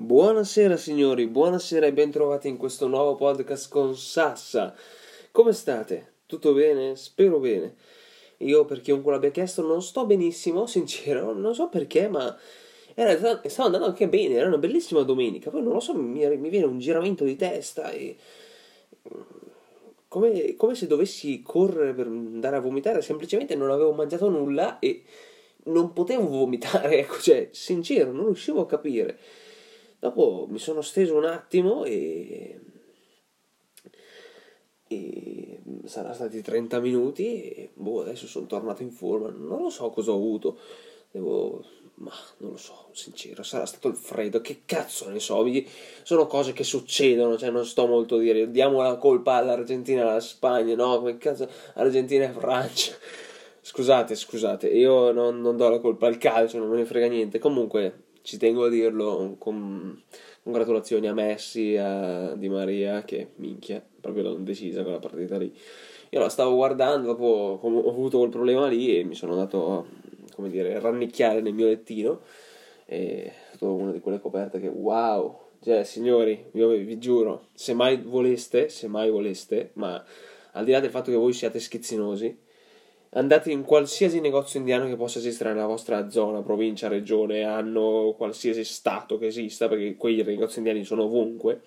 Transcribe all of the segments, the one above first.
Buonasera signori, buonasera e bentrovati in questo nuovo podcast con Sassa. Come state? Tutto bene? Spero bene. Io, per chiunque l'abbia chiesto, non sto benissimo, sincero, non so perché, ma era, stava andando anche bene, era una bellissima domenica, poi non lo so, mi, mi viene un giramento di testa e... Come, come se dovessi correre per andare a vomitare, semplicemente non avevo mangiato nulla e non potevo vomitare, ecco, cioè, sincero, non riuscivo a capire. Dopo mi sono steso un attimo e, e sarà stati 30 minuti e boh, adesso sono tornato in forma. Non lo so cosa ho avuto. Devo. Ma non lo so, sincero, sarà stato il freddo. Che cazzo ne so? Sono cose che succedono, cioè non sto molto a dire. Diamo la colpa all'Argentina alla Spagna, no? Come cazzo? Argentina e Francia. Scusate, scusate, io non, non do la colpa al calcio, non me ne frega niente. Comunque, ci tengo a dirlo con congratulazioni a Messi, a Di Maria, che minchia, proprio l'hanno decisa quella partita lì. Io la stavo guardando, dopo ho avuto quel problema lì e mi sono andato, come dire, rannicchiare nel mio lettino. E è stata una di quelle coperte che, wow, cioè, signori, io vi giuro, se mai voleste, se mai voleste, ma al di là del fatto che voi siate schizzinosi, andate in qualsiasi negozio indiano che possa esistere nella vostra zona, provincia, regione, anno, qualsiasi stato che esista, perché quei negozi indiani sono ovunque,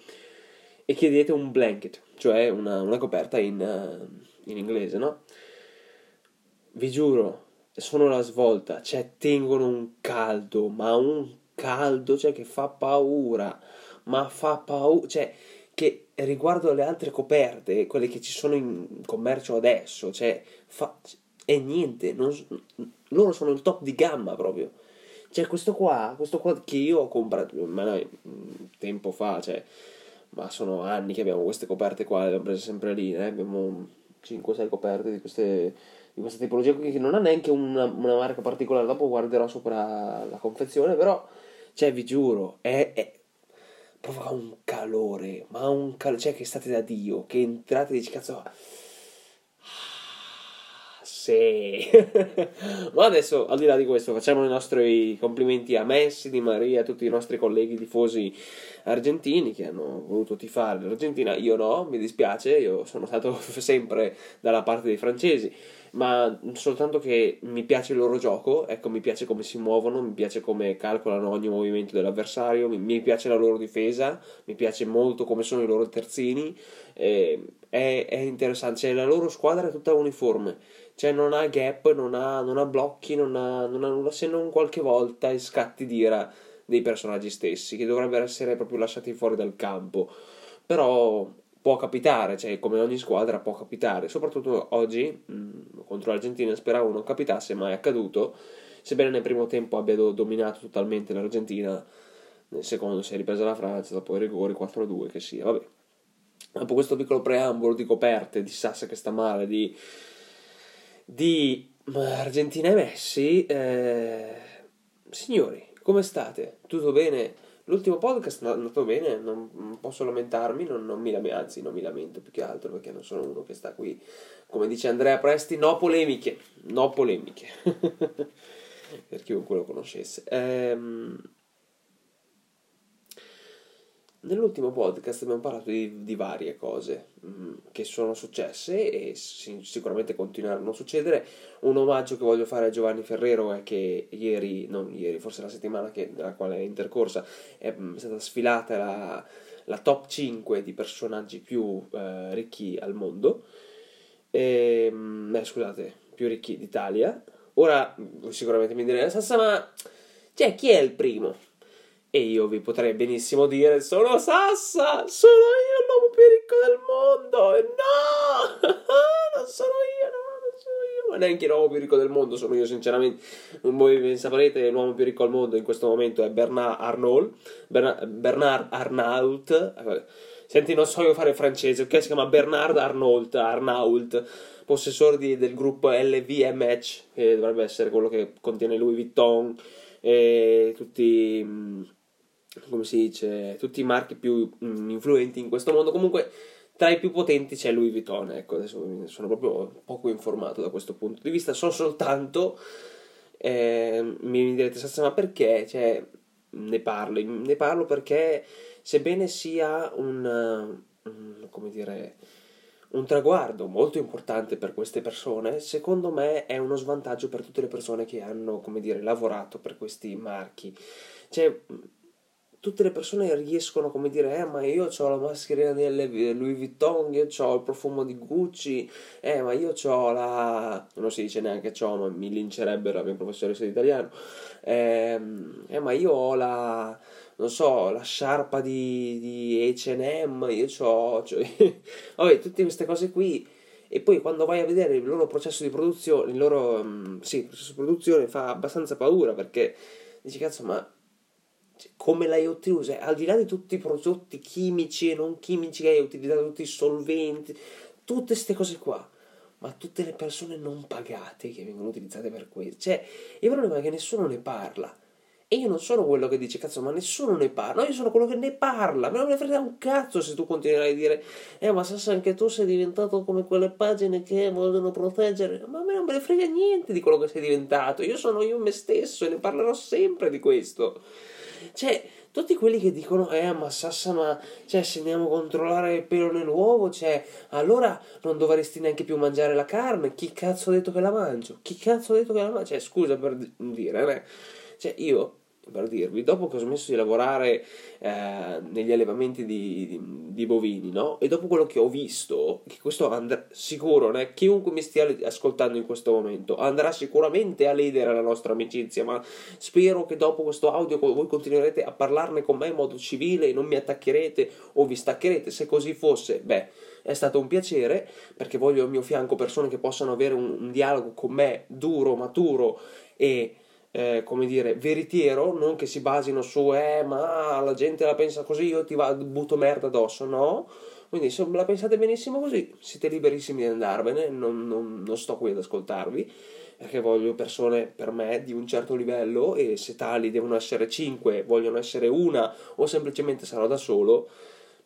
e chiedete un blanket, cioè una, una coperta in, uh, in inglese, no? Vi giuro, sono la svolta, cioè tengono un caldo, ma un caldo, cioè che fa paura, ma fa paura, cioè che riguardo alle altre coperte, quelle che ci sono in commercio adesso, cioè fa, e niente, non, loro sono il top di gamma proprio. Cioè, questo qua, questo qua che io ho comprato, ma noi, tempo fa, cioè, ma sono anni che abbiamo queste coperte qua, le abbiamo prese sempre lì, eh? abbiamo 5-6 coperte di queste, di questa tipologia che non ha neanche una, una, marca particolare, dopo guarderò sopra la confezione, però, cioè, vi giuro, è, è provoca un calore, ma un calore, cioè, che state da Dio, che entrate e dici, cazzo sì. Ma adesso, al di là di questo, facciamo i nostri complimenti a Messi, Di Maria, a tutti i nostri colleghi tifosi argentini che hanno voluto tifare l'Argentina. Io no, mi dispiace, io sono stato sempre dalla parte dei francesi, ma soltanto che mi piace il loro gioco, ecco, mi piace come si muovono, mi piace come calcolano ogni movimento dell'avversario, mi, piace la loro difesa, mi piace molto come sono i loro terzini, eh, è, è interessante, cioè la loro squadra è tutta uniforme cioè non ha gap, non ha, non ha blocchi, non ha, non ha, nulla se non qualche volta i scatti di ira dei personaggi stessi, che dovrebbero essere proprio lasciati fuori dal campo. Però può capitare, cioè come ogni squadra può capitare, soprattutto oggi mh, mm, contro l'Argentina speravo non capitasse, ma è accaduto, sebbene nel primo tempo abbia dominato totalmente l'Argentina, nel secondo si è ripresa la Francia, dopo i rigori 4-2 che sia, vabbè. Dopo questo piccolo preambolo di coperte, di Sassa che sta male, di di Argentina e Messi. Eh, signori, come state? Tutto bene? L'ultimo podcast è andato bene, non, posso lamentarmi, non, non, mi anzi non mi lamento più che altro perché non sono uno che sta qui, come dice Andrea Presti, no polemiche, no polemiche, per chiunque lo conoscesse. Ehm, Nell'ultimo podcast abbiamo parlato di, di varie cose mh, mm, che sono successe e si, sicuramente continueranno a succedere. Un omaggio che voglio fare a Giovanni Ferrero è che ieri, non ieri, forse la settimana che, nella quale è intercorsa, è, mh, mm, stata sfilata la, la, top 5 di personaggi più eh, ricchi al mondo. E, mh, mm, eh, scusate, più ricchi d'Italia. Ora sicuramente mi direte, ma cioè, chi è il primo? E io vi potrei benissimo dire: Sono Sassa! Sono io l'uomo più ricco del mondo! E no! non sono io, no, non sono io! Ma neanche l'uomo più ricco del mondo sono io, sinceramente. Voi saprete, l'uomo più ricco al mondo in questo momento è Bernard Arnault. Bernard, Arnault. Senti, non so io fare francese, ok? Si chiama Bernard Arnault. Arnault possessore di, del gruppo LVMH, che dovrebbe essere quello che contiene Louis Vuitton e tutti mm, come si dice, tutti i marchi più mm, influenti in questo mondo. Comunque, tra i più potenti c'è Louis Vuitton. Ecco, adesso sono proprio poco informato da questo punto di vista. So soltanto, eh, mi direte, ma perché? Cioè, ne parli. Ne parlo perché, sebbene sia un, un come dire, un traguardo molto importante per queste persone, secondo me è uno svantaggio per tutte le persone che hanno, come dire, lavorato per questi marchi. Cioè, tutte le persone riescono come dire eh ma io ho la mascherina di Louis Vuitton io ho il profumo di Gucci eh ma io ho la non si dice neanche ciò ma mi lincerebbero la mia professoressa di italiano. Eh, eh ma io ho la non so la sciarpa di, di H&M io ho cioè, vabbè tutte queste cose qui. E poi quando vai a vedere il loro processo di produzione il loro mm, sì, processo di produzione fa abbastanza paura perché dici cazzo ma come l'hai ottenuto, cioè, al di là di tutti i prodotti chimici e non chimici che hai utilizzato, tutti i solventi, tutte queste cose qua, ma tutte le persone non pagate che vengono utilizzate per questo. Cioè, il problema è che nessuno ne parla. E io non sono quello che dice, cazzo, ma nessuno ne parla. No, io sono quello che ne parla. Ma non me ne frega un cazzo se tu continuerai a dire, eh, ma Sassa, anche tu sei diventato come quelle pagine che vogliono proteggere. Ma a me non me ne frega niente di quello che sei diventato. Io sono io me stesso e ne parlerò sempre di questo. Cioè, tutti quelli che dicono, eh, ma Sassa, ma cioè, se andiamo a controllare il pelo nell'uovo, cioè, allora non dovresti neanche più mangiare la carne. Chi cazzo ha detto che la mangio? Chi cazzo ha detto che la mangio? Cioè, scusa per dire, eh? Cioè, io per dirvi, dopo che ho smesso di lavorare eh, negli allevamenti di, di, di, bovini, no? E dopo quello che ho visto, che questo andrà sicuro, né? chiunque mi stia ascoltando in questo momento, andrà sicuramente a ledere la nostra amicizia, ma spero che dopo questo audio voi continuerete a parlarne con me in modo civile e non mi attaccherete o vi staccherete. Se così fosse, beh, è stato un piacere perché voglio al mio fianco persone che possano avere un, un dialogo con me duro, maturo e eh, come dire, veritiero, non che si basino su, eh, ma la gente la pensa così, io ti va, butto merda addosso, no. Quindi se la pensate benissimo così, siete liberissimi di andarvene, non, non, non sto qui ad ascoltarvi, perché voglio persone per me di un certo livello e se tali devono essere 5, vogliono essere una o semplicemente sarò da solo,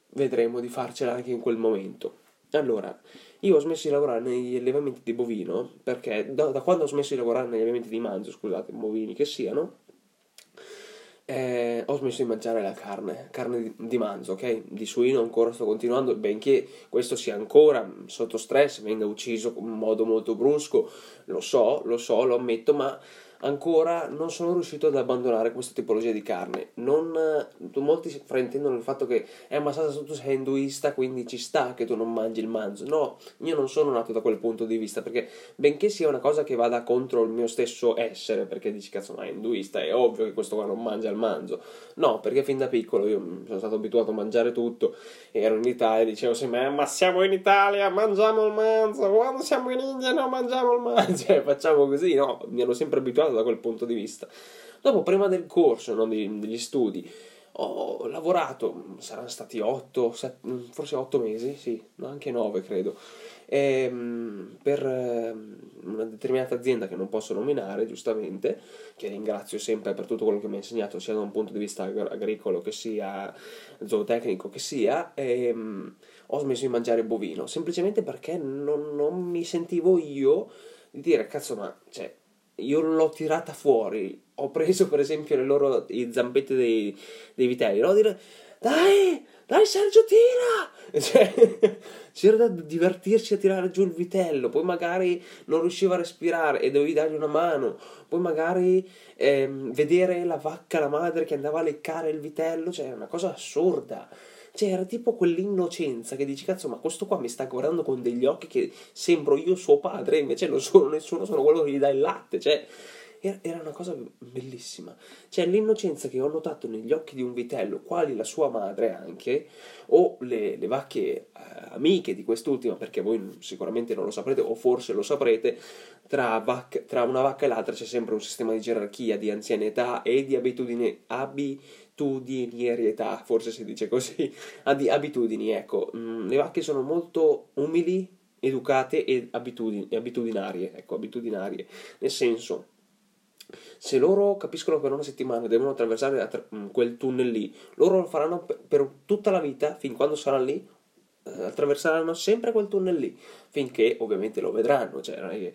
vedremo di farcela anche in quel momento. Allora, io ho smesso di lavorare negli allevamenti di bovino perché da, da quando ho smesso di lavorare negli allevamenti di manzo, scusate, bovini che siano, eh, ho smesso di mangiare la carne, carne di, di, manzo, ok? Di suino ancora sto continuando, benché questo sia ancora sotto stress, venga ucciso in modo molto brusco, lo so, lo so, lo ammetto, ma ancora non sono riuscito ad abbandonare questa tipologia di carne. Non, eh, molti fraintendono il fatto che è ma Sasa tu sei induista, quindi ci sta che tu non mangi il manzo. No, io non sono nato da quel punto di vista, perché benché sia una cosa che vada contro il mio stesso essere, perché dici cazzo, ma è induista, è ovvio che questo qua non mangia il manzo. No, perché fin da piccolo io sono stato abituato a mangiare tutto, ero in Italia e dicevo sempre, ma siamo in Italia, mangiamo il manzo, quando siamo in India non mangiamo il manzo, cioè, facciamo così, no, mi ero sempre abituato da quel punto di vista. Dopo, prima del corso, no, degli studi, ho lavorato, saranno stati 8, forse 8 mesi, sì, anche 9 credo, e, ehm, per ehm, una determinata azienda che non posso nominare, giustamente, che ringrazio sempre per tutto quello che mi ha insegnato, sia da un punto di vista agricolo che sia zootecnico che sia, e, ehm, ho smesso di mangiare bovino, semplicemente perché non, non mi sentivo io di dire, cazzo, ma cioè, io l'ho tirata fuori. Ho preso per esempio le loro i zampette dei, dei vitelli, no? Dire dai, dai Sergio tira! Cioè, c'era da divertirsi a tirare giù il vitello, poi magari non riusciva a respirare e dovevi dargli una mano, poi magari ehm, vedere la vacca, la madre che andava a leccare il vitello, cioè è una cosa assurda. Cioè, era tipo quell'innocenza che dici, cazzo, ma questo qua mi sta guardando con degli occhi che sembro io suo padre, invece non sono nessuno, sono quello che gli dà il latte. Cioè, era una cosa bellissima. Cioè, l'innocenza che ho notato negli occhi di un vitello, quali la sua madre anche, o le, le vacche eh, amiche di quest'ultima, perché voi sicuramente non lo saprete, o forse lo saprete, tra, vacca, tra una vacca e l'altra c'è sempre un sistema di gerarchia, di anzianità e di abitudine, abitudine abitudinierietà, forse si dice così, abitudini, ecco. Mm, le vacche sono molto umili, educate e abitudin- abitudinarie, ecco, abitudinarie, nel senso se loro capiscono che per una settimana devono attraversare attra- mm, quel tunnel lì, loro lo faranno per, tutta la vita, fin quando saranno lì, eh, attraverseranno sempre quel tunnel lì, finché ovviamente lo vedranno, cioè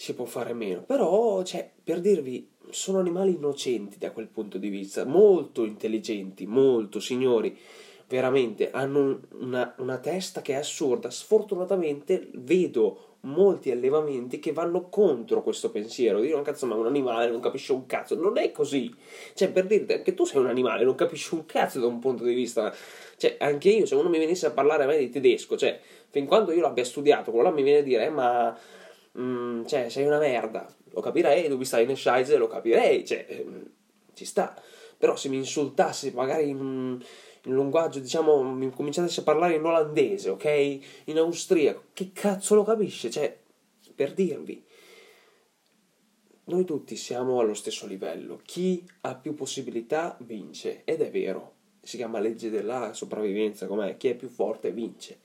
si può fare meno. Però, cioè, per dirvi, sono animali innocenti da quel punto di vista, molto intelligenti, molto, signori, veramente, hanno una, una testa che è assurda. Sfortunatamente vedo molti allevamenti che vanno contro questo pensiero. Dicono, cazzo, ma un animale non capisce un cazzo. Non è così. Cioè, per dirti, anche tu sei un animale, non capisci un cazzo da un punto di vista. Cioè, anche io, se uno mi venisse a parlare a me di tedesco, cioè, fin quando io l'abbia studiato, quello là mi viene a dire, eh, ma. Mm, cioè, sei una merda. Lo capirei, in Scheiße, lo capirei, cioè, mm, ci sta. Però se mi insultassi magari in in linguaggio, diciamo, mi cominciate a parlare in olandese, ok? In austriaco, che cazzo lo capisce? Cioè, per dirvi, noi tutti siamo allo stesso livello, chi ha più possibilità vince, ed è vero, si chiama legge della sopravvivenza, com'è? Chi è più forte vince.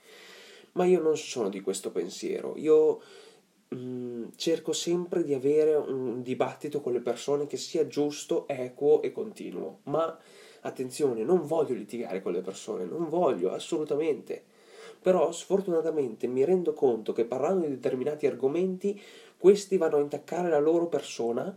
Ma io non sono di questo pensiero, io mm, cerco sempre di avere un dibattito con le persone che sia giusto, equo e continuo, ma Attenzione, non voglio litigare con le persone, non voglio assolutamente. Però sfortunatamente mi rendo conto che parlando di determinati argomenti, questi vanno a intaccare la loro persona,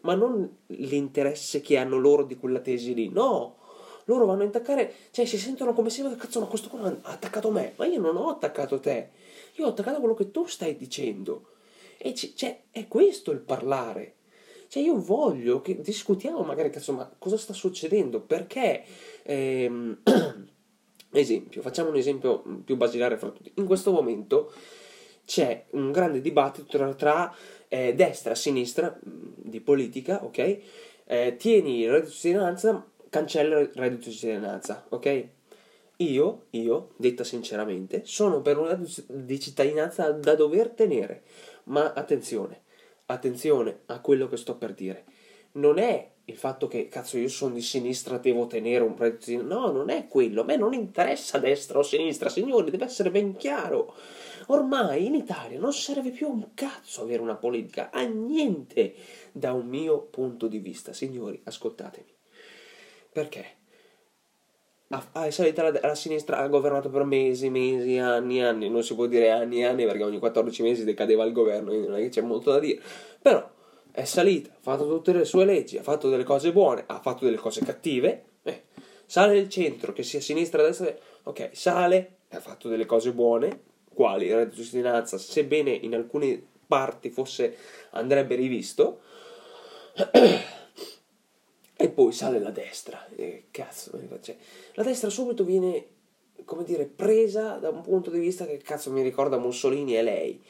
ma non l'interesse che hanno loro di quella tesi lì, no! Loro vanno a intaccare, cioè si sentono come se, cazzo, ma questo qua ha attaccato me, ma io non ho attaccato te, io ho attaccato quello che tu stai dicendo. E c- cioè, è questo il parlare. Cioè io voglio che discutiamo magari, cazzo, ma cosa sta succedendo? Perché, ehm, esempio, facciamo un esempio più basilare fra tutti. In questo momento c'è un grande dibattito tra, tra eh, destra e sinistra di politica, ok? Eh, tieni il reddito di cittadinanza, cancella il reddito di cittadinanza, ok? Io, io, detta sinceramente, sono per un reddito di cittadinanza da dover tenere. Ma attenzione, attenzione a quello che sto per dire. Non è il fatto che, cazzo, io sono di sinistra, devo tenere un prezzo. No, non è quello. A me non interessa destra o sinistra, signori, deve essere ben chiaro. Ormai in Italia non serve più un cazzo avere una politica, a niente da un mio punto di vista. Signori, ascoltatemi. Perché? È salita la, la, sinistra, ha governato per mesi, mesi, anni, anni, non si può dire anni, anni perché ogni 14 mesi decadeva il governo, quindi non è che c'è molto da dire, però è salita, ha fatto tutte le sue leggi, ha fatto delle cose buone, ha fatto delle cose cattive, eh, sale il centro, che sia sinistra o destra, ok, sale, ha fatto delle cose buone, quali di cittadinanza, sebbene in alcune parti fosse andrebbe rivisto, E poi sale la destra. E cazzo, cioè, la destra subito viene, come dire, presa da un punto di vista che cazzo mi ricorda Mussolini e lei.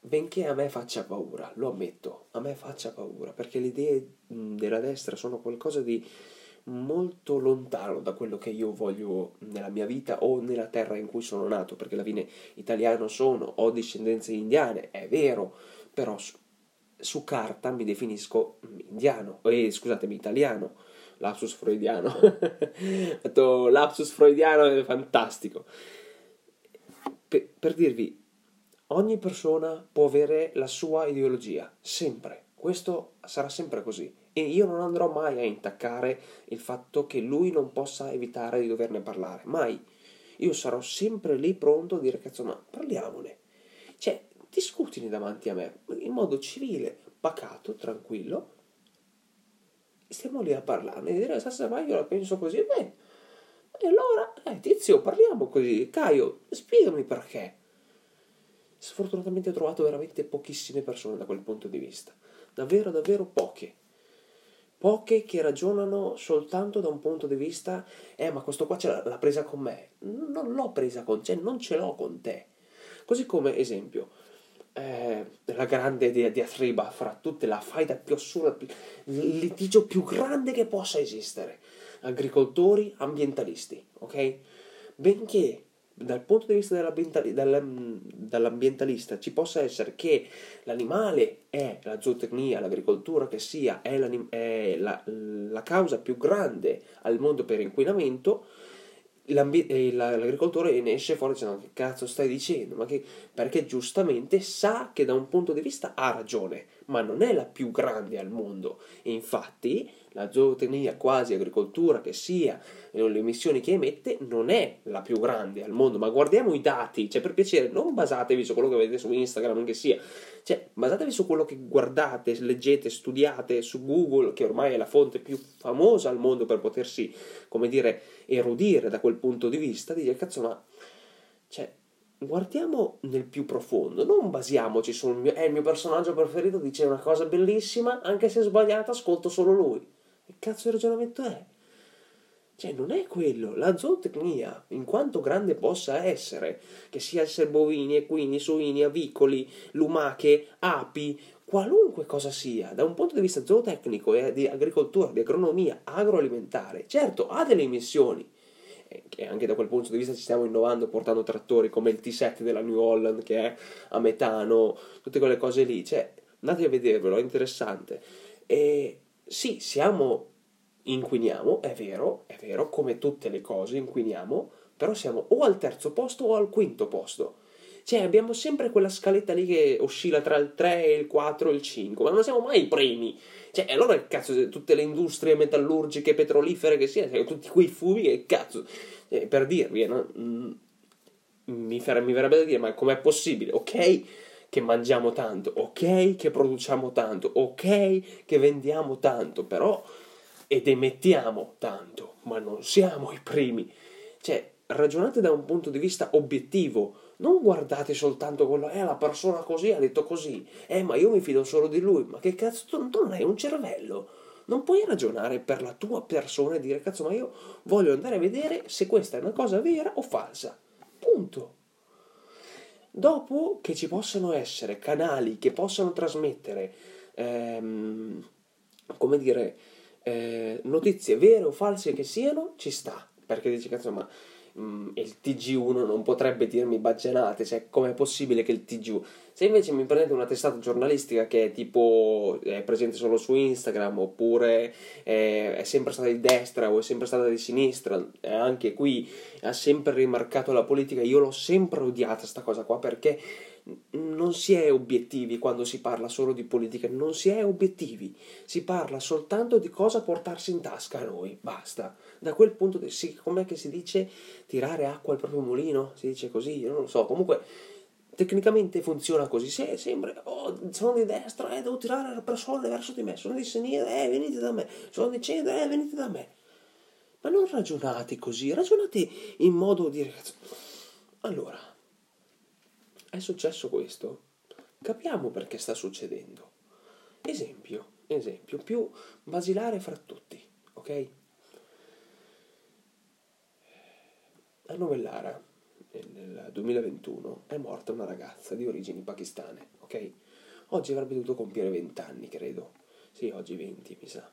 Benché a me faccia paura, lo ammetto, a me faccia paura, perché le idee della destra sono qualcosa di molto lontano da quello che io voglio nella mia vita o nella terra in cui sono nato, perché alla fine italiano sono, ho discendenze indiane, è vero, però su carta mi definisco indiano, eh, scusatemi, italiano, lapsus freudiano, fatto lapsus freudiano è fantastico. Per, per dirvi, ogni persona può avere la sua ideologia, sempre, questo sarà sempre così. E io non andrò mai a intaccare il fatto che lui non possa evitare di doverne parlare, mai. Io sarò sempre lì pronto a dire, cazzo, ma parliamone. Cioè, discutine davanti a me in modo civile, pacato, tranquillo. Stiamo lì a parlarne e dire, Sassa, ma io la penso così. Beh, e allora, eh, tizio, parliamo così. Caio, spiegami perché. Sfortunatamente ho trovato veramente pochissime persone da quel punto di vista. Davvero, davvero poche. Poche che ragionano soltanto da un punto di vista, eh, ma questo qua l'ha presa con me. Non l'ho presa con te, cioè non ce l'ho con te. Così come, esempio, eh, la grande diatriba fra tutte, la faida più assurda, il litigio più grande che possa esistere. Agricoltori, ambientalisti, ok? Benché dal punto di vista dell'ambientalista ci possa essere che l'animale è la zootecnia, l'agricoltura che sia, è, è la, la causa più grande al mondo per inquinamento, l'agricoltore ne esce fuori dicendo che cazzo stai dicendo? Ma che, perché giustamente sa che da un punto di vista ha ragione ma non è la più grande al mondo. E infatti la zootecnia quasi agricoltura che sia, le emissioni che emette, non è la più grande al mondo, ma guardiamo i dati, cioè per piacere, non basatevi su quello che vedete su Instagram, che sia, cioè basatevi su quello che guardate, leggete, studiate su Google, che ormai è la fonte più famosa al mondo per potersi, come dire, erudire da quel punto di vista, di dire, cazzo, ma, cioè, guardiamo nel più profondo, non basiamoci sul mio, è il mio personaggio preferito, dice una cosa bellissima, anche se sbagliata, ascolto solo lui. Che cazzo di ragionamento è? Cioè, non è quello. La zootecnia, in quanto grande possa essere, che sia essere bovini, equini, suini, avicoli, lumache, api, qualunque cosa sia, da un punto di vista zootecnico e di agricoltura, di agronomia agroalimentare, certo ha delle emissioni, e anche da quel punto di vista ci stiamo innovando portando trattori come il T7 della New Holland che è a metano, tutte quelle cose lì, cioè andate a vedervelo, è interessante. E sì, siamo inquiniamo, è vero, è vero, come tutte le cose inquiniamo, però siamo o al terzo posto o al quinto posto. Cioè, abbiamo sempre quella scaletta lì che oscilla tra il 3, il 4 e il 5, ma non siamo mai i primi. Cioè, allora che cazzo, tutte le industrie metallurgiche, petrolifere che cioè, tutti quei fumi, che cazzo, eh, per dirvi, eh, no? mm, mi, fare, mi verrebbe da dire, ma com'è possibile? Ok che mangiamo tanto, ok che produciamo tanto, ok che vendiamo tanto, però ed emettiamo tanto, ma non siamo i primi. Cioè, ragionate da un punto di vista obiettivo, non guardate soltanto quello, eh, la persona così ha detto così, eh, ma io mi fido solo di lui, ma che cazzo, tu, non hai un cervello. Non puoi ragionare per la tua persona e dire, cazzo, ma io voglio andare a vedere se questa è una cosa vera o falsa. Punto. Dopo che ci possano essere canali che possano trasmettere, ehm, come dire, eh, notizie vere o false che siano, ci sta. Perché dici, cazzo, ma mm, il TG1 non potrebbe dirmi baggianate, cioè com'è possibile che il TG1... Se invece mi prendete una testata giornalistica che è tipo è presente solo su Instagram oppure è, è sempre stata di destra o è sempre stata di sinistra, anche qui ha sempre rimarcato la politica, io l'ho sempre odiata questa cosa qua perché non si è obiettivi quando si parla solo di politica, non si è obiettivi, si parla soltanto di cosa portarsi in tasca a noi, basta. Da quel punto di sì, com'è che si dice tirare acqua al proprio mulino? Si dice così, io non lo so, comunque tecnicamente funziona così, se sembra, oh, sono di destra, eh, devo tirare le persone verso di me, sono di sinistra, eh, venite da me, sono di centro, eh, venite da me. Ma non ragionate così, ragionate in modo di... Allora, è successo questo, capiamo perché sta succedendo. Esempio, esempio più basilare fra tutti, ok? A Novellara, nel 2021, è morta una ragazza di origini pakistane, ok? Oggi avrebbe dovuto compiere 20 anni, credo. Sì, oggi 20, mi sa.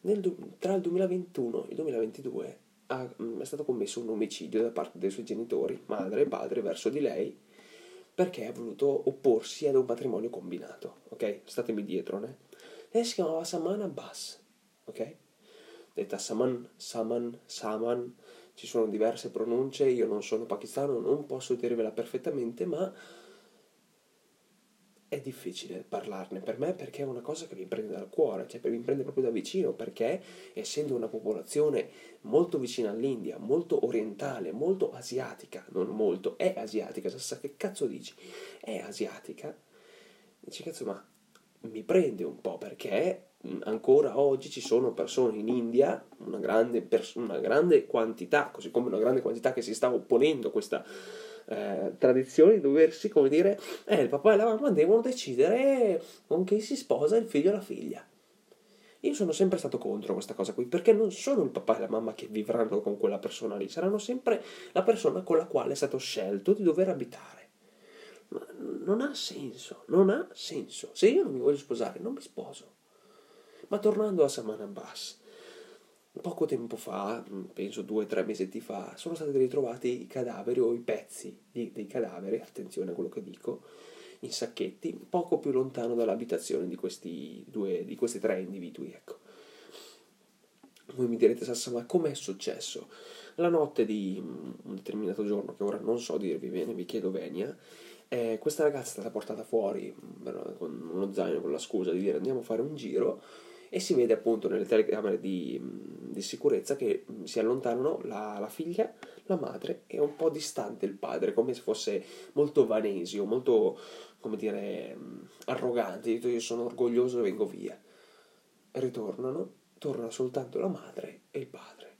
Nel, tra il 2021 e il 2022 ha, mm, è stato commesso un omicidio da parte dei suoi genitori, madre e padre, verso di lei perché ha voluto opporsi ad un matrimonio combinato, ok? Statemi dietro, né? Lei si chiamava Saman Abbas, ok? Detta Saman, Saman, Saman, ci sono diverse pronunce, io non sono pakistano, non posso dirvela perfettamente, ma è difficile parlarne per me perché è una cosa che mi prende dal cuore, cioè mi prende proprio da vicino, perché essendo una popolazione molto vicina all'India, molto orientale, molto asiatica, non molto, è asiatica, sa che cazzo dici? È asiatica, dici cazzo ma mi prende un po' perché ancora oggi ci sono persone in India, una grande, pers- una grande quantità, così come una grande quantità che si sta opponendo a questa eh, tradizione di doversi, come dire, eh, il papà e la mamma devono decidere con chi si sposa il figlio o la figlia. Io sono sempre stato contro questa cosa qui, perché non sono il papà e la mamma che vivranno con quella persona lì, saranno sempre la persona con la quale è stato scelto di dover abitare. Non ha senso, non ha senso. Se io non mi voglio sposare, non mi sposo. Ma tornando a Saman Abbas, Poco tempo fa, mm, penso due o tre mesetti fa, sono stati ritrovati i cadaveri o i pezzi di, dei cadaveri, attenzione a quello che dico, in sacchetti, poco più lontano dall'abitazione di questi, due, di questi tre individui. Ecco. Voi mi direte, Sassa, ma com'è successo? La notte di mm, un determinato giorno, che ora non so dirvi bene, vi chiedo venia, eh, questa ragazza è stata portata fuori mm, con uno zaino con la scusa di dire andiamo a fare un giro e si vede appunto nelle telecamere di, di sicurezza che si allontanano la, la, figlia, la madre e un po' distante il padre, come se fosse molto vanesio, molto, come dire, arrogante, io sono orgoglioso e vengo via. Ritornano, torna soltanto la madre e il padre.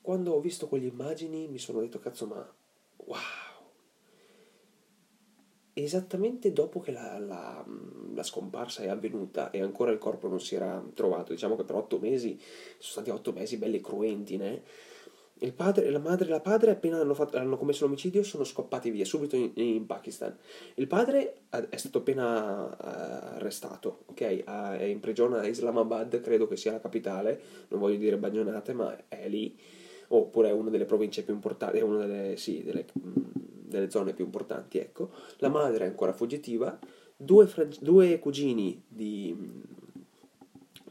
Quando ho visto quelle immagini mi sono detto, cazzo, ma wow! Esattamente dopo che la, la, la, scomparsa è avvenuta e ancora il corpo non si era trovato, diciamo che per otto mesi, sono stati otto mesi belli cruenti, né? Il padre, la madre e la padre, appena hanno, fatto, hanno commesso l'omicidio, sono scappati via subito in, in, Pakistan. Il padre è stato appena uh, arrestato, ok? Uh, è in prigione a Islamabad, credo che sia la capitale, non voglio dire bagionate, ma è lì. Oppure è una delle province più importanti, è una delle, sì, delle, delle zone più importanti, ecco. La madre è ancora fuggitiva, due, due cugini di,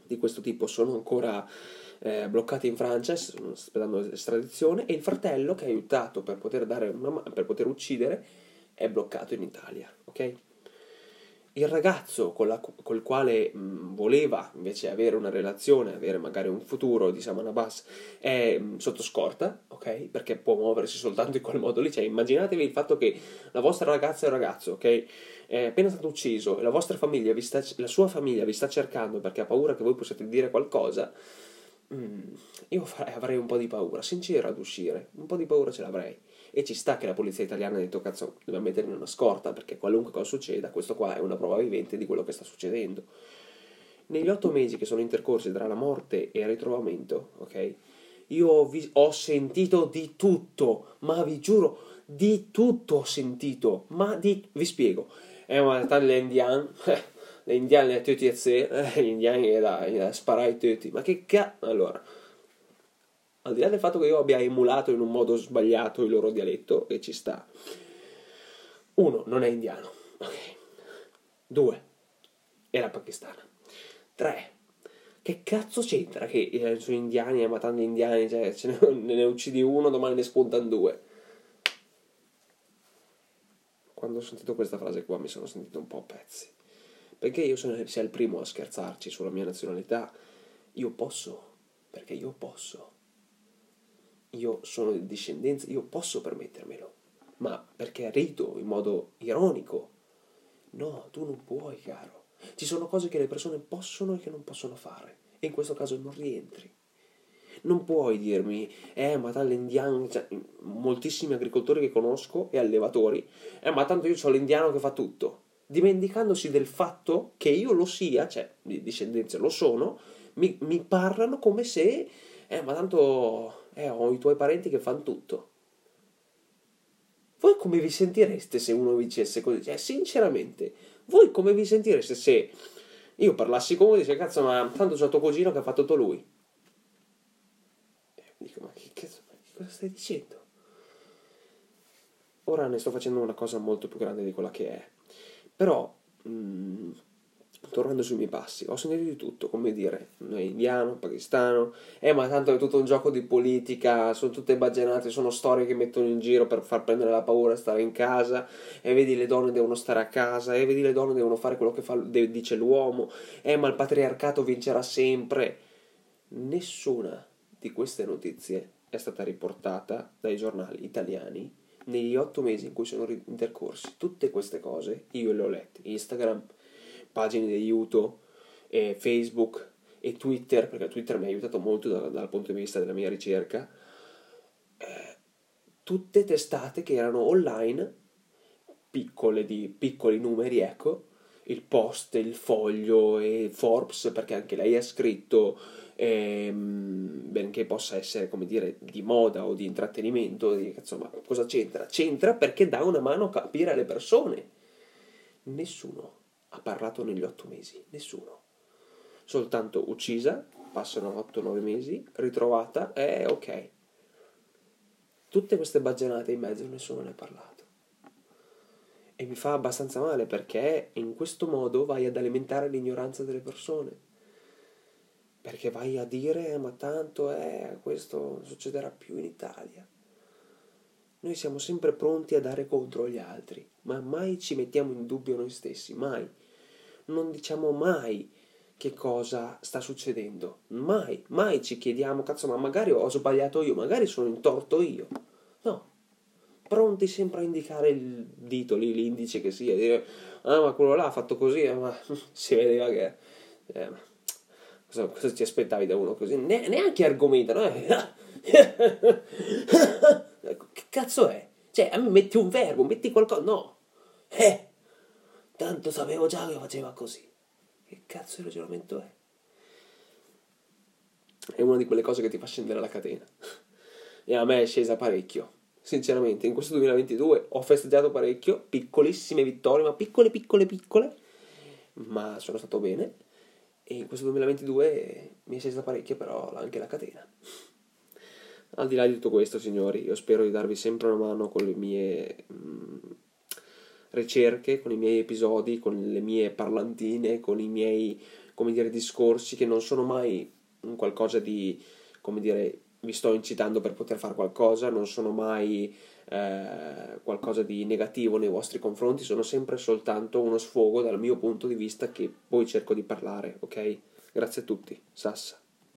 di, questo tipo sono ancora eh, bloccati in Francia, stanno aspettando estradizione, e il fratello che ha aiutato per poter, una, per poter uccidere è bloccato in Italia, ok? Il ragazzo la, col quale mh, voleva invece avere una relazione, avere magari un futuro di Saman Abbas, è mh, sotto scorta, ok? Perché può muoversi soltanto in quel modo lì. Cioè, immaginatevi il fatto che la vostra ragazza è un ragazzo, ok? È appena stato ucciso e la vostra famiglia sta, la sua famiglia vi sta cercando perché ha paura che voi possiate dire qualcosa. Mh, io farei, avrei un po' di paura, sincero ad uscire, un po' di paura ce l'avrei e ci sta che la polizia italiana ha detto cazzo dobbiamo mettere in una scorta perché qualunque cosa succeda questo qua è una prova vivente di quello che sta succedendo. Negli otto mesi che sono intercorsi tra la morte e il ritrovamento ok io ho, vi- ho sentito di tutto ma vi giuro di tutto ho sentito ma di vi spiego è una tale indiana le indiane e sé gli indiani da, da sparare tutti ma che cazzo allora al di là del fatto che io abbia emulato in un modo sbagliato il loro dialetto, e ci sta. Uno, non è indiano. Ok. Due, era pakistana. Tre, che cazzo c'entra che eh, sono indiani e matando indiani, cioè ce ne, ne uccidi uno, domani ne spuntano due. Quando ho sentito questa frase qua mi sono sentito un po' a pezzi. Perché io sono sia il primo a scherzarci sulla mia nazionalità, io posso, perché io posso io sono di discendenza, io posso permettermelo, ma perché rido in modo ironico. No, tu non puoi, caro. Ci sono cose che le persone possono e che non possono fare, e in questo caso non rientri. Non puoi dirmi, eh, ma tale indiano, cioè, moltissimi agricoltori che conosco e allevatori, eh, ma tanto io ho l'indiano che fa tutto, dimenticandosi del fatto che io lo sia, cioè di discendenza lo sono, mi, mi parlano come se, eh, ma tanto eh, ho i tuoi parenti che fanno tutto. Voi come vi sentireste se uno vi dicesse così? Cioè, sinceramente, voi come vi sentireste se io parlassi con voi e dice cazzo, ma tanto c'ho tuo cugino che ha fatto tutto lui? E dico, ma che cazzo, ma che cosa stai dicendo? Ora ne sto facendo una cosa molto più grande di quella che è. Però, mh, mm, tornando sui miei passi, ho sentito di tutto, come dire, indiano, pakistano, eh ma tanto è tutto un gioco di politica, sono tutte baggianate, sono storie che mettono in giro per far prendere la paura a stare in casa, e vedi le donne devono stare a casa, e vedi le donne devono fare quello che fa, dice l'uomo, eh ma il patriarcato vincerà sempre. Nessuna di queste notizie è stata riportata dai giornali italiani negli otto mesi in cui sono intercorsi. Tutte queste cose io le ho lette, Instagram, pagine di aiuto, eh, Facebook e Twitter, perché Twitter mi ha aiutato molto da, dal punto di vista della mia ricerca, eh, tutte testate che erano online, piccole di piccoli numeri, ecco, il post, il foglio e Forbes, perché anche lei ha scritto, ehm, benché possa essere, come dire, di moda o di intrattenimento, insomma, cosa c'entra? C'entra perché dà una mano a capire alle persone. Nessuno ha parlato negli otto mesi? Nessuno. Soltanto uccisa, passano 8-9 mesi, ritrovata, e eh, ok. Tutte queste baggianate in mezzo nessuno ne ha parlato. E mi fa abbastanza male perché in questo modo vai ad alimentare l'ignoranza delle persone. Perché vai a dire, eh, ma tanto eh, questo non succederà più in Italia. Noi siamo sempre pronti a dare contro gli altri, ma mai ci mettiamo in dubbio noi stessi, mai non diciamo mai che cosa sta succedendo. Mai, mai ci chiediamo, cazzo, ma magari ho sbagliato io, magari sono in torto io. No. Pronti sempre a indicare il dito lì, l'indice che sia, dire, ah, ma quello là ha fatto così, eh, ma si vedeva che. Eh, cosa, cosa, ti aspettavi da uno così? Ne, neanche argomenta, no? che cazzo è? Cioè, metti un verbo, metti qualcosa. No. Eh. Tanto sapevo già che faceva così. Che cazzo di ragionamento è? È una di quelle cose che ti fa scendere la catena. E a me è scesa parecchio. Sinceramente, in questo 2022 ho festeggiato parecchio, piccolissime vittorie, ma piccole, piccole, piccole, ma sono stato bene. E in questo 2022 mi è scesa parecchio, però anche la catena. Al di là di tutto questo, signori, io spero di darvi sempre una mano con le mie mh, mm, ricerche, con i miei episodi, con le mie parlantine, con i miei, come dire, discorsi che non sono mai un qualcosa di, come dire, vi sto incitando per poter fare qualcosa, non sono mai eh, qualcosa di negativo nei vostri confronti, sono sempre soltanto uno sfogo dal mio punto di vista che poi cerco di parlare, ok? Grazie a tutti, Sassa.